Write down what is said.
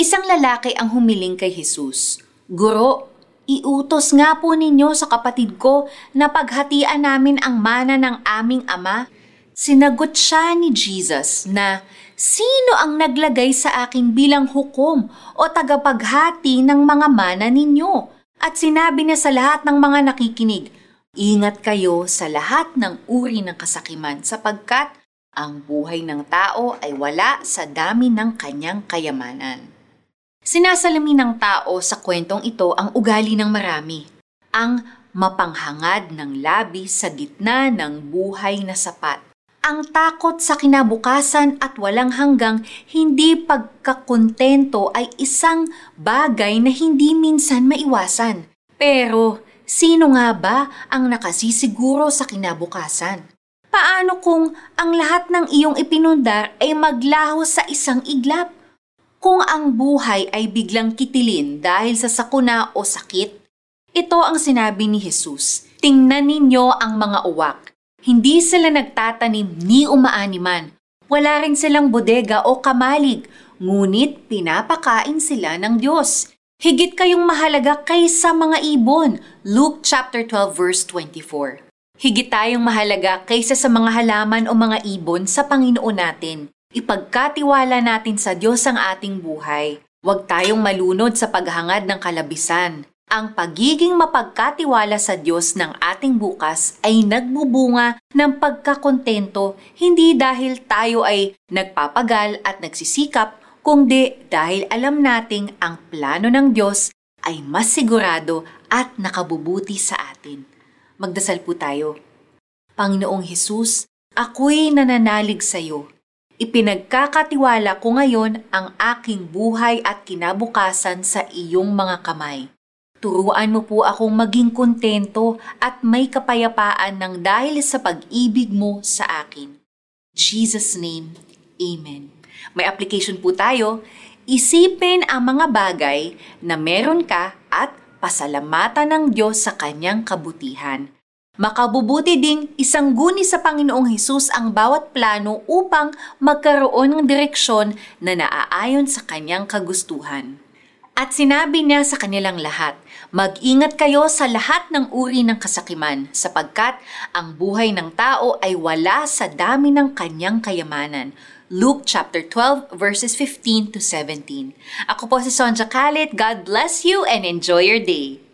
Isang lalaki ang humiling kay Jesus. Guro, iutos nga po ninyo sa kapatid ko na paghatian namin ang mana ng aming ama. Sinagot siya ni Jesus na, Sino ang naglagay sa akin bilang hukom o tagapaghati ng mga mana ninyo? At sinabi niya sa lahat ng mga nakikinig, Ingat kayo sa lahat ng uri ng kasakiman sapagkat ang buhay ng tao ay wala sa dami ng kanyang kayamanan. Sinasalamin ng tao sa kwentong ito ang ugali ng marami. Ang mapanghangad ng labi sa gitna ng buhay na sapat ang takot sa kinabukasan at walang hanggang hindi pagkakontento ay isang bagay na hindi minsan maiwasan. Pero sino nga ba ang nakasisiguro sa kinabukasan? Paano kung ang lahat ng iyong ipinundar ay maglaho sa isang iglap? Kung ang buhay ay biglang kitilin dahil sa sakuna o sakit? Ito ang sinabi ni Jesus, tingnan ninyo ang mga uwak hindi sila nagtatanim ni umaaniman. Wala rin silang bodega o kamalig, ngunit pinapakain sila ng Diyos. Higit kayong mahalaga kaysa mga ibon. Luke chapter 12 verse 24. Higit tayong mahalaga kaysa sa mga halaman o mga ibon sa Panginoon natin. Ipagkatiwala natin sa Diyos ang ating buhay. Huwag tayong malunod sa paghangad ng kalabisan. Ang pagiging mapagkatiwala sa Diyos ng ating bukas ay nagbubunga ng pagkakontento hindi dahil tayo ay nagpapagal at nagsisikap, kundi dahil alam nating ang plano ng Diyos ay mas sigurado at nakabubuti sa atin. Magdasal po tayo. Panginoong Hesus, ako'y nananalig sa iyo. Ipinagkakatiwala ko ngayon ang aking buhay at kinabukasan sa iyong mga kamay. Turuan mo po akong maging kontento at may kapayapaan ng dahil sa pag-ibig mo sa akin. Jesus name, Amen. May application po tayo. Isipin ang mga bagay na meron ka at pasalamatan ng Diyos sa kanyang kabutihan. Makabubuti ding isang guni sa Panginoong Hesus ang bawat plano upang magkaroon ng direksyon na naaayon sa kanyang kagustuhan. At sinabi niya sa kanilang lahat, Mag-ingat kayo sa lahat ng uri ng kasakiman sapagkat ang buhay ng tao ay wala sa dami ng kanyang kayamanan. Luke chapter 12 verses 15 to 17. Ako po si Sonja Kalit. God bless you and enjoy your day.